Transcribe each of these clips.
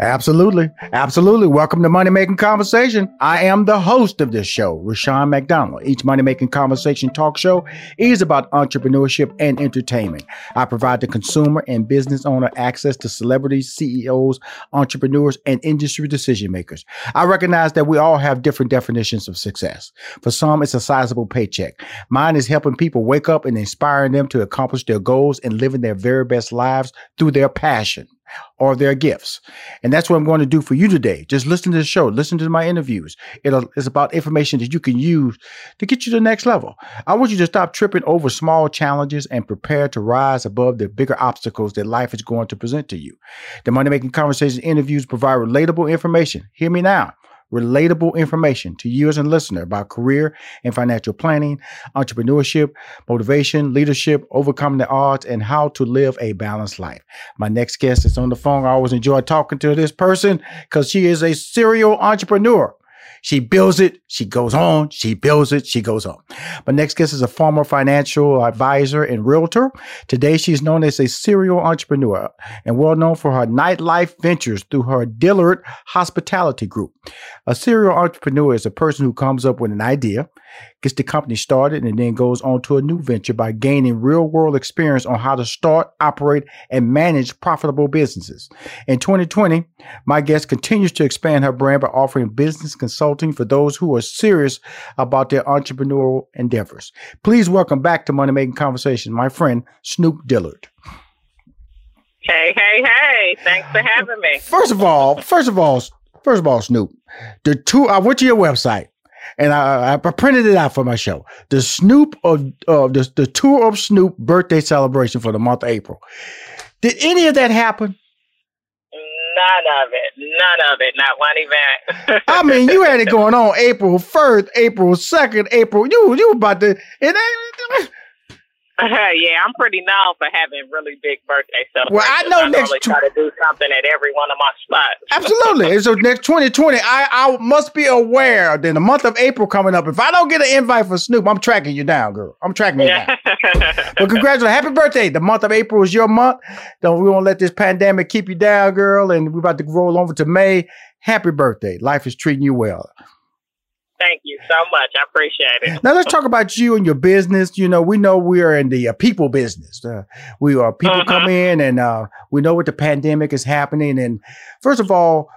Absolutely. Absolutely. Welcome to Money Making Conversation. I am the host of this show, Rushion McDonald. Each Money Making Conversation talk show is about entrepreneurship and entertainment. I provide the consumer and business owner access to celebrities, CEOs, entrepreneurs, and industry decision makers. I recognize that we all have different definitions of success. For some, it's a sizable paycheck. Mine is helping people wake up and inspiring them to accomplish their goals and living their very best lives through their passion or their gifts. And that's what I'm going to do for you today. Just listen to the show, listen to my interviews. It'll, it's about information that you can use to get you to the next level. I want you to stop tripping over small challenges and prepare to rise above the bigger obstacles that life is going to present to you. The Money Making Conversations interviews provide relatable information. Hear me now relatable information to you as a listener about career and financial planning, entrepreneurship, motivation, leadership, overcoming the odds, and how to live a balanced life. My next guest is on the phone. I always enjoy talking to this person because she is a serial entrepreneur. She builds it, she goes on, she builds it, she goes on. My next guest is a former financial advisor and realtor. Today, she's known as a serial entrepreneur and well known for her nightlife ventures through her Dillard Hospitality Group. A serial entrepreneur is a person who comes up with an idea, gets the company started, and then goes on to a new venture by gaining real world experience on how to start, operate, and manage profitable businesses. In 2020, my guest continues to expand her brand by offering business consulting for those who are serious about their entrepreneurial endeavors. Please welcome back to Money Making Conversation, my friend Snoop Dillard. Hey, hey, hey. Thanks for having me. First of all, first of all, first of all, Snoop, the two I went to your website and I, I printed it out for my show. The Snoop of uh, the, the tour of Snoop birthday celebration for the month of April. Did any of that happen? None of it. None of it. Not one event. I mean, you had it going on April first, April second, April. You you about to and uh, yeah, I'm pretty known for having really big birthday celebrations. Well, I know I next try to do something at every one of my spots. Absolutely. so next 2020, I, I must be aware that the month of April coming up. If I don't get an invite for Snoop, I'm tracking you down, girl. I'm tracking you down. but congratulations. Happy birthday. The month of April is your month. Don't we won't let this pandemic keep you down, girl. And we're about to roll over to May. Happy birthday. Life is treating you well. Thank you so much. I appreciate it. Now let's talk about you and your business. You know, we know we are in the uh, people business. Uh, we are people Uh-huh. come in and uh, we know what the pandemic is happening. And first of all,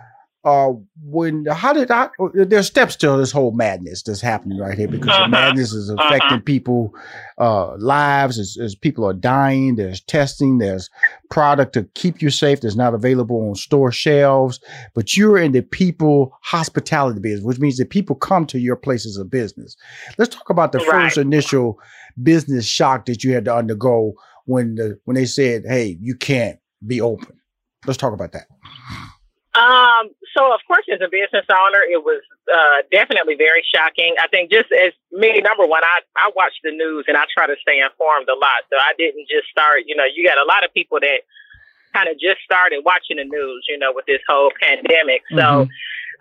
uh, when how did I? There's steps to this whole madness that's happening right here because the Uh-huh. madness is affecting Uh-huh. people uh, lives as, as people are dying. There's testing. There's product to keep you safe that's not available on store shelves. But you're in the people hospitality business, which means that people come to your places of business. Let's talk about the Right. first initial business shock that you had to undergo when the when they said, "Hey, you can't be open." Let's talk about that. Um, so of course, as a business owner, it was uh, definitely very shocking. I think just as me, number one, I, I watch the news and I try to stay informed a lot. So I didn't just start, you know, you got a lot of people that kind of just started watching the news, you know, with this whole pandemic. So Mhm.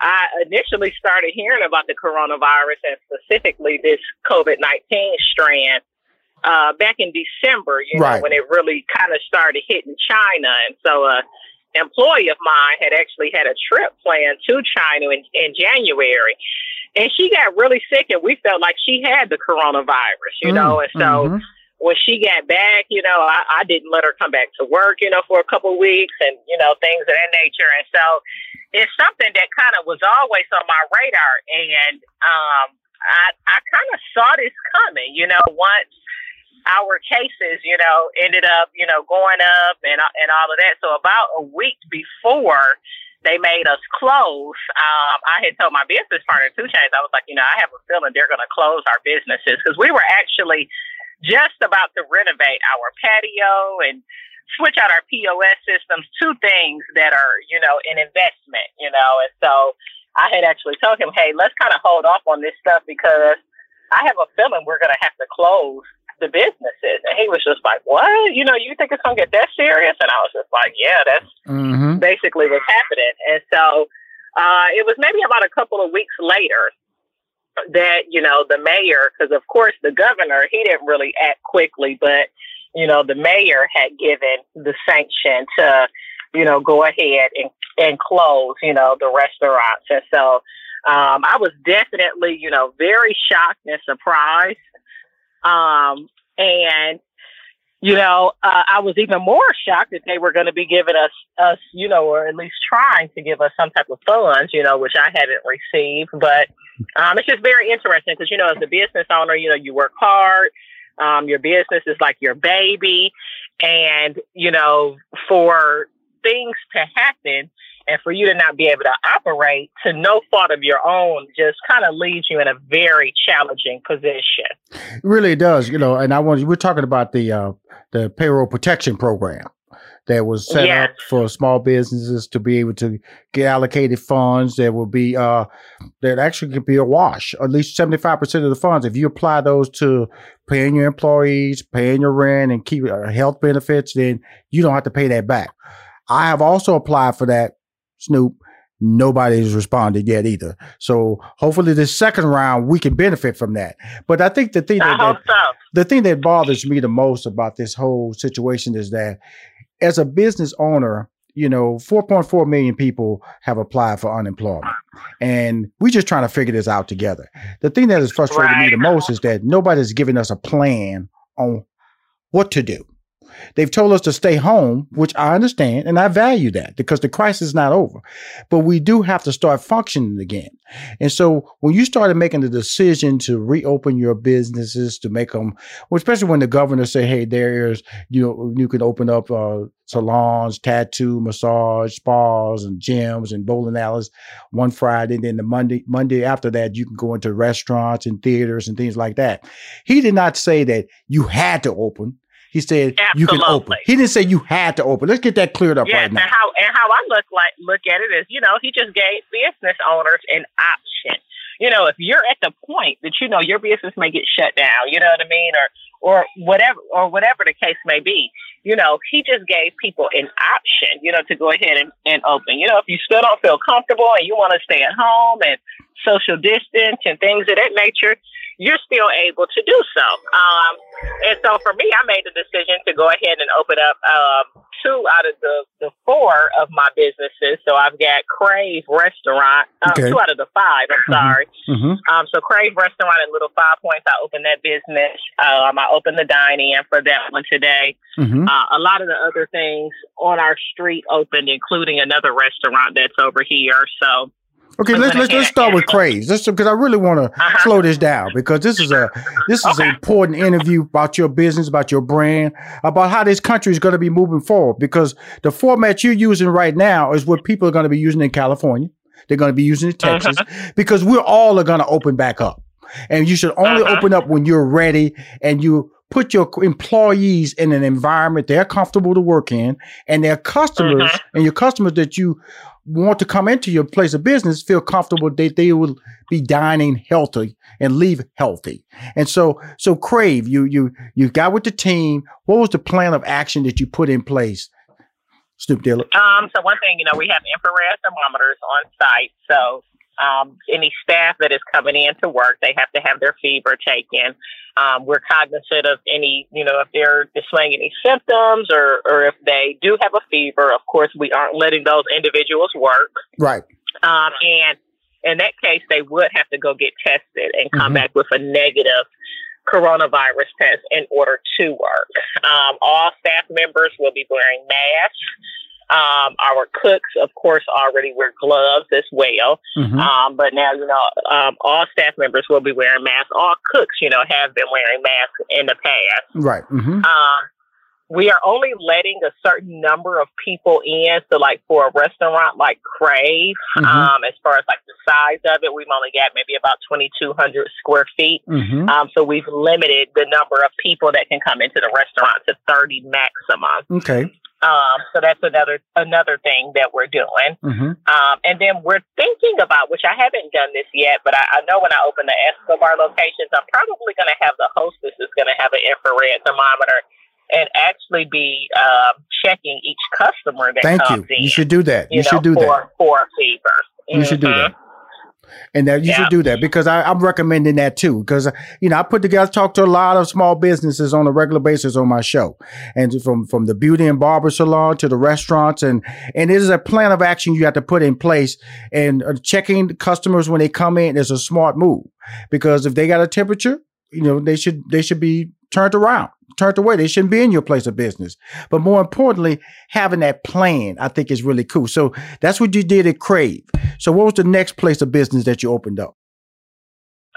I initially started hearing about the coronavirus and specifically this COVID 19 strand uh, back in December, you Right. know, when it really kind of started hitting China. And so a employee of mine had actually had a trip planned to China in, in January. And she got really sick, and we felt like she had the coronavirus, you know. And so Mhm. when she got back, you know, I, I didn't let her come back to work, you know, for a couple of weeks and, you know, things of that nature. And so it's something that kind of was always on my radar. And um, I, I kind of saw this coming, you know, once our cases, you know, ended up, you know, going up and, and all of that. So about a week before they made us close, um, I had told my business partner, 2 Chainz, I was like, you know, I have a feeling they're going to close our businesses because we were actually just about to renovate our patio and switch out our POS systems, two things that are, you know, an investment, you know. And so I had actually told him, hey, let's kind of hold off on this stuff because I have a feeling we're going to have to close the businesses. And he was just like, what? You know, you think it's going to get that serious? And I was just like, yeah, that's Mhm. basically what's happening. And so uh, it was maybe about a couple of weeks later that, you know, the mayor, because of course the governor, he didn't really act quickly, but, you know, the mayor had given the sanction to, you know, go ahead and and close, you know, the restaurants. And so um, I was definitely, you know, very shocked and surprised. Um, and you know, uh, I was even more shocked that they were going to be giving us, us, you know, or at least trying to give us some type of funds, you know, which I hadn't received. But um, it's just very interesting because, you know, as a business owner, you know, you work hard. Um, your business is like your baby. And, you know, for things to happen, and for you to not be able to operate to no fault of your own just kind of leaves you in a very challenging position. It really does, you know. And I want we're talking about the uh, the payroll protection program that was set yes. up for small businesses to be able to get allocated funds that will be uh that actually could be a wash at least 75% of the funds if you apply those to paying your employees paying your rent and keep uh, health benefits then you don't have to pay that back i have also applied for that Snoop. Nobody's responded yet either. So hopefully this second round we can benefit from that. But I think the thing that, that so. the thing that bothers me the most about this whole situation is that as a business owner, you know, 4.4 million people have applied for unemployment. And we're just trying to figure this out together. The thing that has frustrated right. me the most is that nobody's giving us a plan on what to do. They've told us to stay home, which I understand and I value that because the crisis is not over. But we do have to start functioning again. And so when you started making the decision to reopen your businesses, to make them, well, especially when the governor said, hey, there's, you know, you can open up uh, salons, tattoo, massage, spas, and gyms and bowling alleys one Friday. And then the Monday, Monday after that, you can go into restaurants and theaters and things like that. He did not say that you had to open. He said Absolutely. you can open. He didn't say you had to open. Let's get that cleared up yes, right now. And how and how I look like look at it is, you know, he just gave business owners an option. You know, if you're at the point that you know your business may get shut down, you know what I mean, or or whatever or whatever the case may be, you know, he just gave people an option, you know, to go ahead and, and open. You know, if you still don't feel comfortable and you want to stay at home and social distance and things of that nature, you're still able to do so. Um, and so for me, I made the decision to go ahead and open up um, two out of the, the four of my businesses. So I've got Crave Restaurant, um, okay. two out of the five, I'm mm-hmm. sorry. Mm-hmm. Um, so Crave Restaurant and Little Five Points, I opened that business. Um, I opened the dining in for that one today. Mm-hmm. Uh, a lot of the other things on our street opened, including another restaurant that's over here. So Okay, let's let's, let's start with Crave. Let's because I really want to uh-huh. slow this down because this is a this is okay. an important interview about your business, about your brand, about how this country is going to be moving forward. Because the format you're using right now is what people are going to be using in California. They're going to be using in Texas uh-huh. because we're all are going to open back up, and you should only uh-huh. open up when you're ready and you put your employees in an environment they're comfortable to work in and their customers uh-huh. and your customers that you want to come into your place of business feel comfortable that they will be dining healthy and leave healthy. And so, so Crave, you you you got with the team. What was the plan of action that you put in place? Snoop Dillard. Um, so one thing, you know, we have infrared thermometers on site. So um, any staff that is coming in to work, they have to have their fever taken. Um, we're cognizant of any, you know, if they're displaying any symptoms or, or if they do have a fever, of course, we aren't letting those individuals work. Right. Um, and in that case, they would have to go get tested and come mm-hmm. back with a negative coronavirus test in order to work. Um, all staff members will be wearing masks. Um, our cooks, of course, already wear gloves as well. Mm-hmm. Um, but now, you know, um, all staff members will be wearing masks. All cooks, you know, have been wearing masks in the past. Right. Mm-hmm. Um, we are only letting a certain number of people in. So, like for a restaurant like Crave, mm-hmm. um, as far as like the size of it, we've only got maybe about 2,200 square feet. Mm-hmm. Um, so, we've limited the number of people that can come into the restaurant to 30 maximum. Okay. Um, so that's another another thing that we're doing. Mm-hmm. Um, and then we're thinking about, which I haven't done this yet, but I, I know when I open the Escobar locations, I'm probably going to have the hostess is going to have an infrared thermometer and actually be uh, checking each customer that Thank comes you. in. You should do that. You, you know, should do for, that for fever. You mm-hmm. should do that. And that you Yeah. should do that because I, I'm recommending that too. Because you know, I put together, talk to a lot of small businesses on a regular basis on my show, and from from the beauty and barber salon to the restaurants, and and it is a plan of action you have to put in place. And uh, checking customers when they come in is a smart move because if they got a temperature, you know, they should they should be turned around, turned away. They shouldn't be in your place of business. But more importantly, having that plan, I think, is really cool. So that's what you did at Crave. So what was the next place of business that you opened up?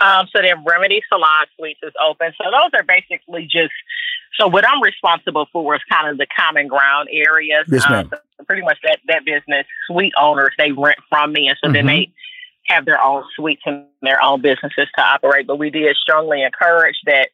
Um, so then Remedy Salon Suites is open. So those are basically just so what I'm responsible for is kind of the common ground areas. Yes. Um, so pretty much that that business suite owners they rent from me, and so then Mhm. they have their own suites and their own businesses to operate. But we did strongly encourage that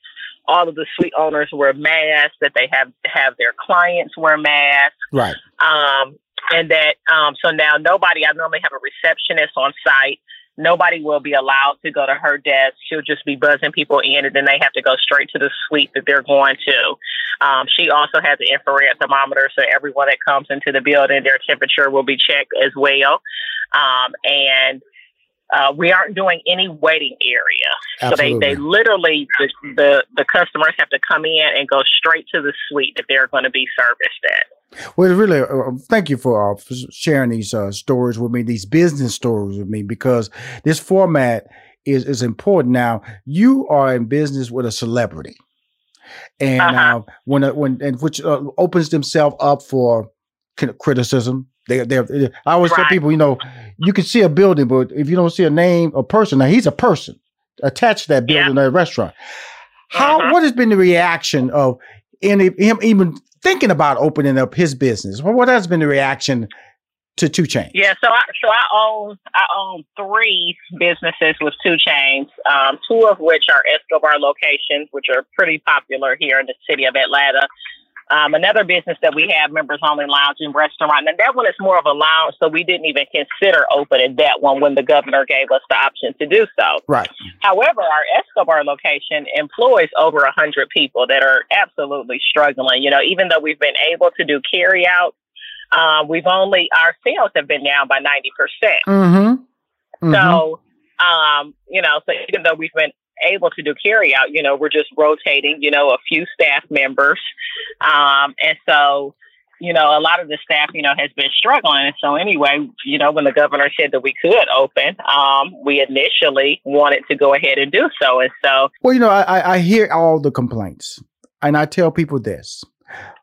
all of the suite owners wear masks, that they have have their clients wear masks. Right. Um, and that um, so now nobody. I normally have a receptionist on site. Nobody will be allowed to go to her desk. She'll just be buzzing people in, and then they have to go straight to the suite that they're going to. Um, she also has an infrared thermometer, so everyone that comes into the building, their temperature will be checked as well. Um, and uh, we aren't doing any waiting area. So they, they literally the, the the customers have to come in and go straight to the suite that they're going to be serviced at. Well, really, uh, thank you for, uh, for sharing these uh, stories with me, these business stories with me, because this format is is important. Now, you are in business with a celebrity, and Uh-huh. uh, when a, when and which uh, opens themselves up for criticism. They, they, I always tell people, you know, you can see a building, but if you don't see a name, a person, now he's a person attached to that Yeah. building, that restaurant. How? Mhm. What has been the reaction of any him even thinking about opening up his business? Well, what has been the reaction to 2 Chainz? Yeah, so I so I own I own three businesses with 2 Chainz, um, two of which are Escobar locations, which are pretty popular here in the city of Atlanta. Um, another business that we have, members only lounge and restaurant, and that one is more of a lounge, so we didn't even consider opening that one when the governor gave us the option to do so. Right. However, our Escobar location employs over a hundred people that are absolutely struggling. You know, even though we've been able to do carry out, uh, we've only our sales have been down by ninety percent. Mm-hmm. So, um, you know, so even though we've been able to do carry out, you know, we're just rotating, you know, a few staff members. Um, and so, you know, a lot of the staff, you know, has been struggling. And so anyway, you know, when the governor said that we could open, um, we initially wanted to go ahead and do so. And so, Well, you know, I, I- hear all the complaints, and I tell people this.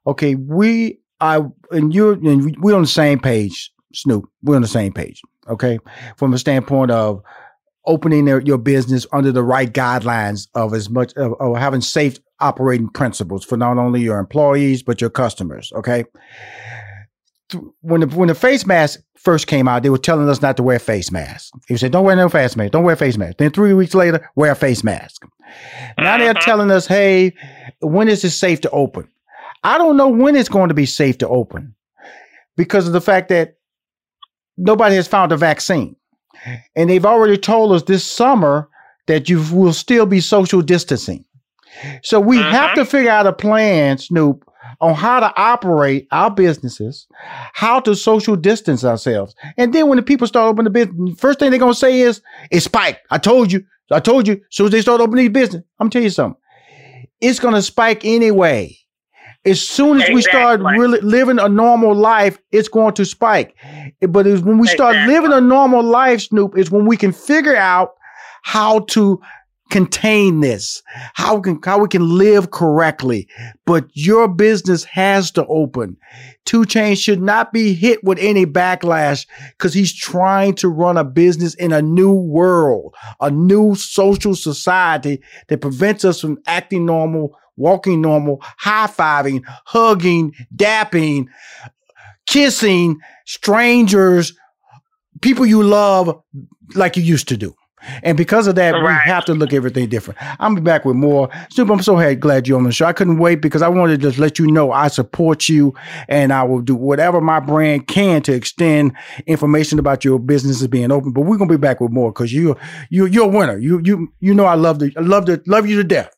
Okay, we, I, and you, and we're on the same page, Snoop. We're on the same page. Okay, from a standpoint of opening their, your business under the right guidelines of as much of, of having safe operating principles for not only your employees but your customers. Okay. When the when the face mask first came out, they were telling us not to wear face masks. He said, "Don't wear no face mask. Don't wear face mask." Then three weeks later, wear a face mask. Now they're Mhm. telling us, "Hey, when is it safe to open?" I don't know when it's going to be safe to open because of the fact that nobody has found a vaccine. And they've already told us this summer that you will still be social distancing. So we have Mhm. to figure out a plan, Snoop, on how to operate our businesses, how to social distance ourselves. And then when the people start opening the business, first thing they're gonna say is, it's spiked. I told you. I told you. So as they start opening these business. I'm gonna tell you something. It's gonna spike anyway. As soon as we start really living a normal life, it's going to spike. But it's when we start Exactly. living a normal life, Snoop, is when we can figure out how to contain this, how we can how we can live correctly. But your business has to open. 2 Chainz should not be hit with any backlash because he's trying to run a business in a new world, a new social society that prevents us from acting normal, walking normal, high fiving, hugging, dapping, kissing strangers, people you love like you used to do. And because of that, we have to look at everything different. I'm be back with more. Snoop, I'm so happy, glad you're on the show. I couldn't wait because I wanted to just let you know I support you and I will do whatever my brand can to extend information about your businesses being open. But we're gonna be back with more because you you you're a winner. You you you know I love the I love the love you to death.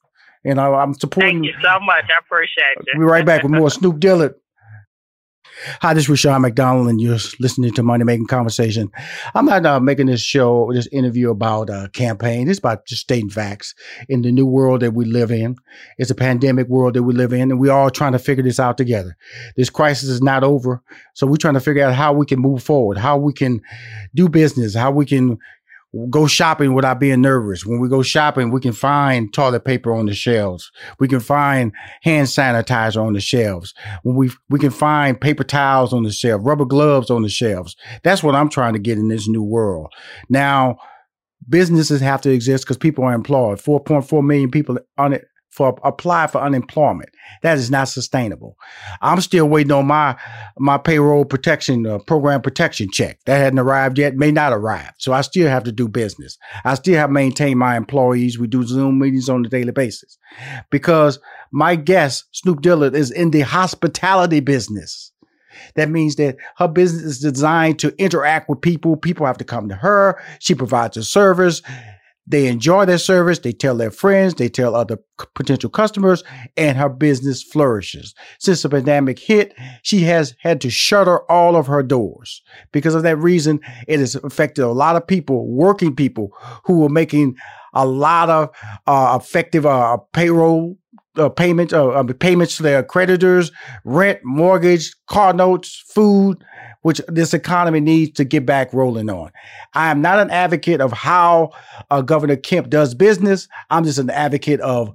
And I, I'm supporting thank you so much. I appreciate you. We'll be right back with more Snoop Dillard. Hi, this is Rushion McDonald, and you're listening to Money Making Conversation. I'm not uh, making this show, this interview about a campaign. It's about just stating facts in the new world that we live in. It's a pandemic world that we live in, and we're all trying to figure this out together. This crisis is not over, so we're trying to figure out how we can move forward, how we can do business, how we can go shopping without being nervous. When we go shopping, we can find toilet paper on the shelves. We can find hand sanitizer on the shelves. When we we can find paper towels on the shelf, rubber gloves on the shelves. That's what I'm trying to get in this new world. Now, businesses have to exist because people are employed. 4.4 million people on it for apply for unemployment. That is not sustainable. I'm still waiting on my my payroll protection uh, program protection check. That hadn't arrived yet, may not arrive. So I still have to do business. I still have to maintain my employees. We do Zoom meetings on a daily basis because my guest Snoop Dillard is in the hospitality business. That means that her business is designed to interact with people. People have to come to her. She provides a service. They enjoy their service, they tell their friends, they tell other potential customers, and her business flourishes. Since the pandemic hit, she has had to shutter all of her doors. Because of that reason, it has affected a lot of people, working people, who were making a lot of uh, effective uh, payroll uh, payments, uh, uh, payments to their creditors, rent, mortgage, car notes, food, which this economy needs to get back rolling on. I am not an advocate of how uh, Governor Kemp does business. I'm just an advocate of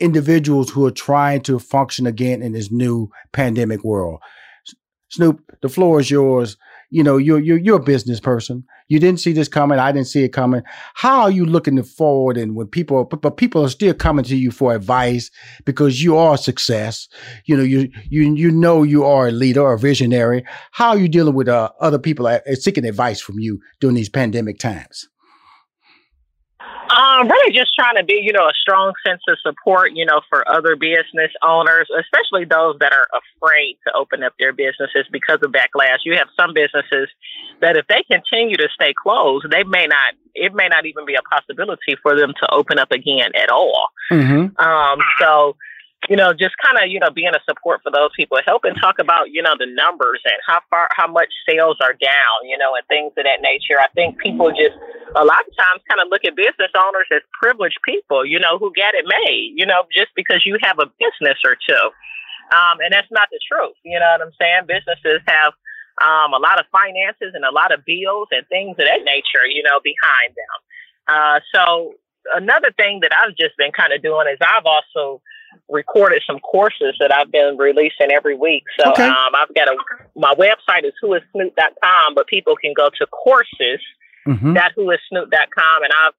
individuals who are trying to function again in this new pandemic world. Snoop, the floor is yours. You know, you're, you're, you're a business person. You didn't see this coming. I didn't see it coming. How are you looking forward? And when people, but, people are still coming to you for advice because you are success. You know, you you you know you are a leader or a visionary. How are you dealing with uh, other people seeking advice from you during these pandemic times? Um, really just trying to be, you know, a strong sense of support, you know, for other business owners, especially those that are afraid to open up their businesses because of backlash. You have some businesses that if they continue to stay closed, they may not, it may not even be a possibility for them to open up again at all. Mm-hmm. Um, so, you know, just kind of, you know, being a support for those people, helping talk about, you know, the numbers and how far, how much sales are down, you know, and things of that nature. I think people just, a lot of times kind of look at business owners as privileged people, you know, who get it made, you know, just because you have a business or two. Um, and that's not the truth. You know what I'm saying? Businesses have, um, a lot of finances and a lot of bills and things of that nature, you know, behind them. Uh, so another thing that I've just been kind of doing is I've also recorded some courses that I've been releasing every week. So okay. um, I've got a my website is whoissnoop.com, but people can go to courses mm-hmm. whoissnoop.com and I've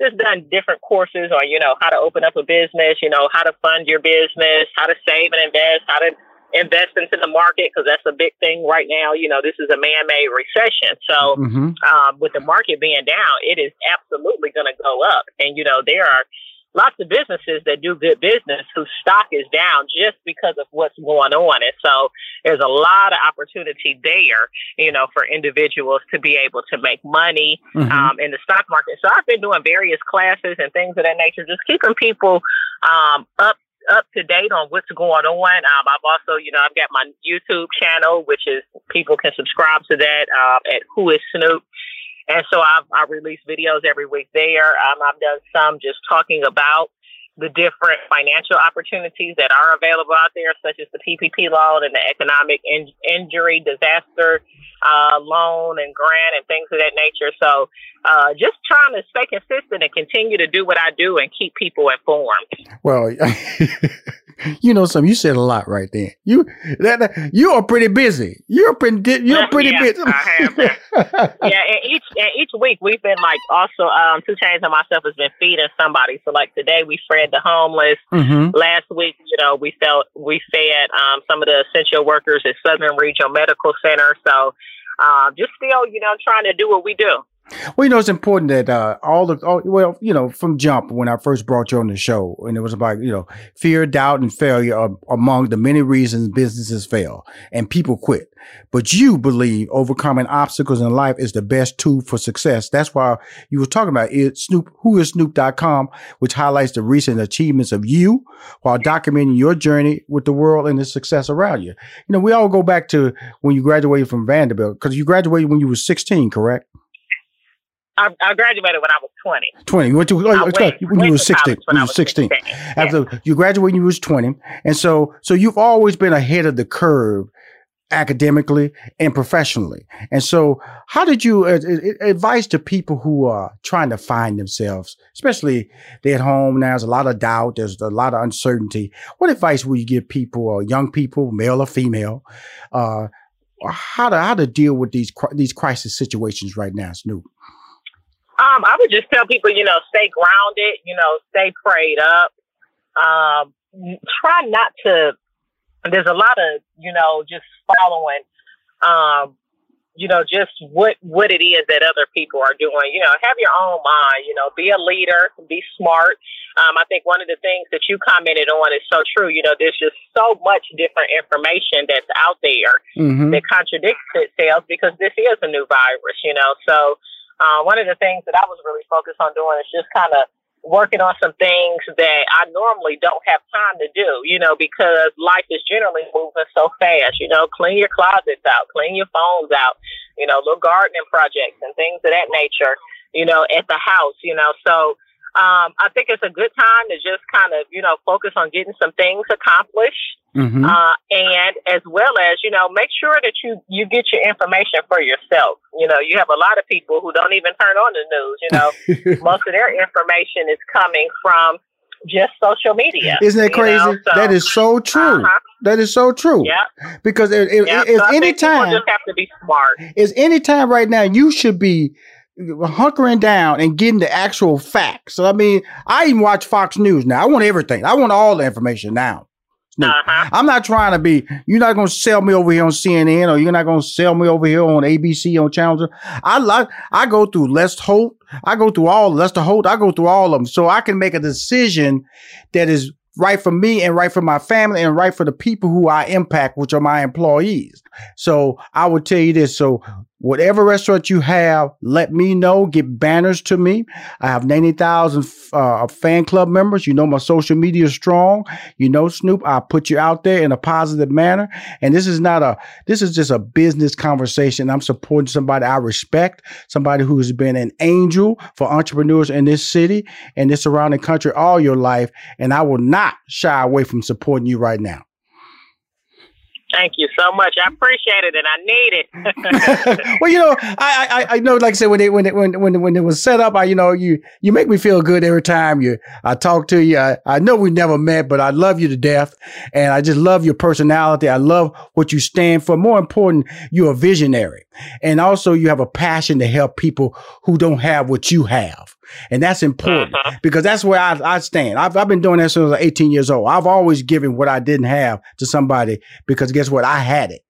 just done different courses on, you know, how to open up a business, you know, how to fund your business, how to save and invest, how to invest into the market because that's a big thing right now. You know, this is a man-made recession, so mm-hmm. um, with the market being down, it is absolutely going to go up. And you know, there are lots of businesses that do good business whose stock is down just because of what's going on. And so there's a lot of opportunity there, you know, for individuals to be able to make money mm-hmm. um, in the stock market. So I've been doing various classes and things of that nature, just keeping people um, up up to date on what's going on. Um, I've also, you know, I've got my YouTube channel, which is people can subscribe to that um, at Who is Snoop. And so I've, I release videos every week there. Um, I've done some just talking about the different financial opportunities that are available out there, such as the PPP loan and the economic in- injury disaster uh, loan and grant and things of that nature. So, uh, just trying to stay consistent and continue to do what I do and keep people informed. Well, you know something. You said a lot right there. You that you are pretty busy. You're pretty you're pretty yeah, busy. I have. yeah, and each and each week we've been like also um 2 Chainz and myself has been feeding somebody. So like today we fed the homeless. Mm-hmm. Last week, you know, we felt we fed um some of the essential workers at Southern Regional Medical Center. So um, just still, you know, trying to do what we do. Well, you know, it's important that uh, all the all, well, you know, from jump when I first brought you on the show, and it was about you know fear, doubt, and failure are among the many reasons businesses fail and people quit. But you believe overcoming obstacles in life is the best tool for success. That's why you were talking about it. Snoop, who is Snoop.com, which highlights the recent achievements of you while documenting your journey with the world and the success around you. You know, we all go back to when you graduated from Vanderbilt because you graduated when you were 16, correct? I, I, graduated when I was 20. 20. You went to, oh, went, when you were 16. When you were 16. 16. After yeah. you graduated when you was 20. And so, so you've always been ahead of the curve academically and professionally. And so, how did you uh, advise to people who are trying to find themselves, especially they're at home now? There's a lot of doubt. There's a lot of uncertainty. What advice would you give people, or young people, male or female, uh, how to how to deal with these these crisis situations right now, Snoop? Um, I would just tell people, you know, stay grounded, you know, stay prayed up. Um, try not to. There's a lot of, you know, just following, um, you know, just what what it is that other people are doing. You know, have your own mind. You know, be a leader, be smart. Um, I think one of the things that you commented on is so true. You know, there's just so much different information that's out there mm-hmm. that contradicts itself because this is a new virus. You know, so uh, one of the things that I was really focused on doing is just kind of working on some things that I normally don't have time to do, you know, because life is generally moving so fast. You know, clean your closets out, clean your phones out, you know, little gardening projects and things of that nature, you know, at the house, you know. So um, I think it's a good time to just kind of, you know, focus on getting some things accomplished. Mm-hmm. Uh, and as well as, you know, make sure that you, you get your information for yourself. You know, you have a lot of people who don't even turn on the news. You know, most of their information is coming from just social media. Isn't that crazy? So, that is so true. Uh-huh. That is so true. Yeah. Because if, if, yep. if so any time, just have to be smart. Is any time right now you should be hunkering down and getting the actual facts. So I mean, I even watch Fox News now. I want everything. I want all the information now. Uh-huh. I'm not trying to be. You're not going to sell me over here on CNN, or you're not going to sell me over here on ABC on Challenger. I like. I go through Les Holt. I go through all Lester Holt. I go through all of them, so I can make a decision that is right for me and right for my family and right for the people who I impact, which are my employees. So I would tell you this. So whatever restaurant you have, let me know. Get banners to me. I have 90,000 uh, fan club members. You know, my social media is strong. You know, Snoop, I put you out there in a positive manner. And this is not a, this is just a business conversation. I'm supporting somebody I respect, somebody who has been an angel for entrepreneurs in this city and this surrounding country all your life. And I will not shy away from supporting you right now. Thank you so much. I appreciate it, and I need it. well, you know, I, I I know, like I said, when it when it when when when it was set up, I you know you you make me feel good every time you I talk to you. I, I know we never met, but I love you to death, and I just love your personality. I love what you stand for. More important, you're a visionary, and also you have a passion to help people who don't have what you have. And that's important uh-huh. because that's where I, I stand. I've, I've been doing that since I was 18 years old. I've always given what I didn't have to somebody because guess what? I had it.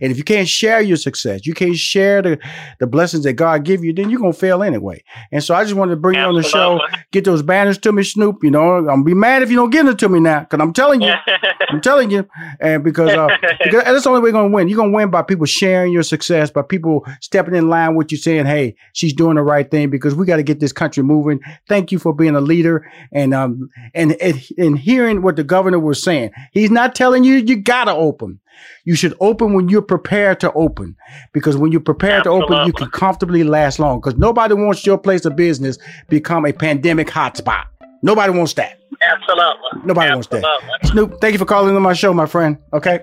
And if you can't share your success, you can't share the, the blessings that God give you, then you're gonna fail anyway. And so I just wanted to bring Absolutely. you on the show, get those banners to me, Snoop. You know, I'm gonna be mad if you don't get it to me now, because I'm telling you, I'm telling you, and because, uh, because that's the only way you're gonna win. You're gonna win by people sharing your success, by people stepping in line with you, saying, "Hey, she's doing the right thing," because we got to get this country moving. Thank you for being a leader and um and and, and hearing what the governor was saying. He's not telling you you gotta open. You should open when you're prepared to open because when you're prepared Absolutely. to open, you can comfortably last long because nobody wants your place of business become a pandemic hotspot. Nobody wants that. Absolutely. Nobody Absolutely. wants that. Snoop, thank you for calling on my show, my friend. Okay.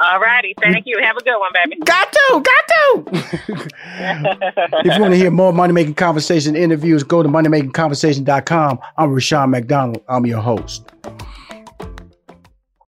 All righty. Thank you. Have a good one, baby. Got to. Got to. if you want to hear more Money Making Conversation interviews, go to moneymakingconversation.com. I'm Rushion McDonald. I'm your host.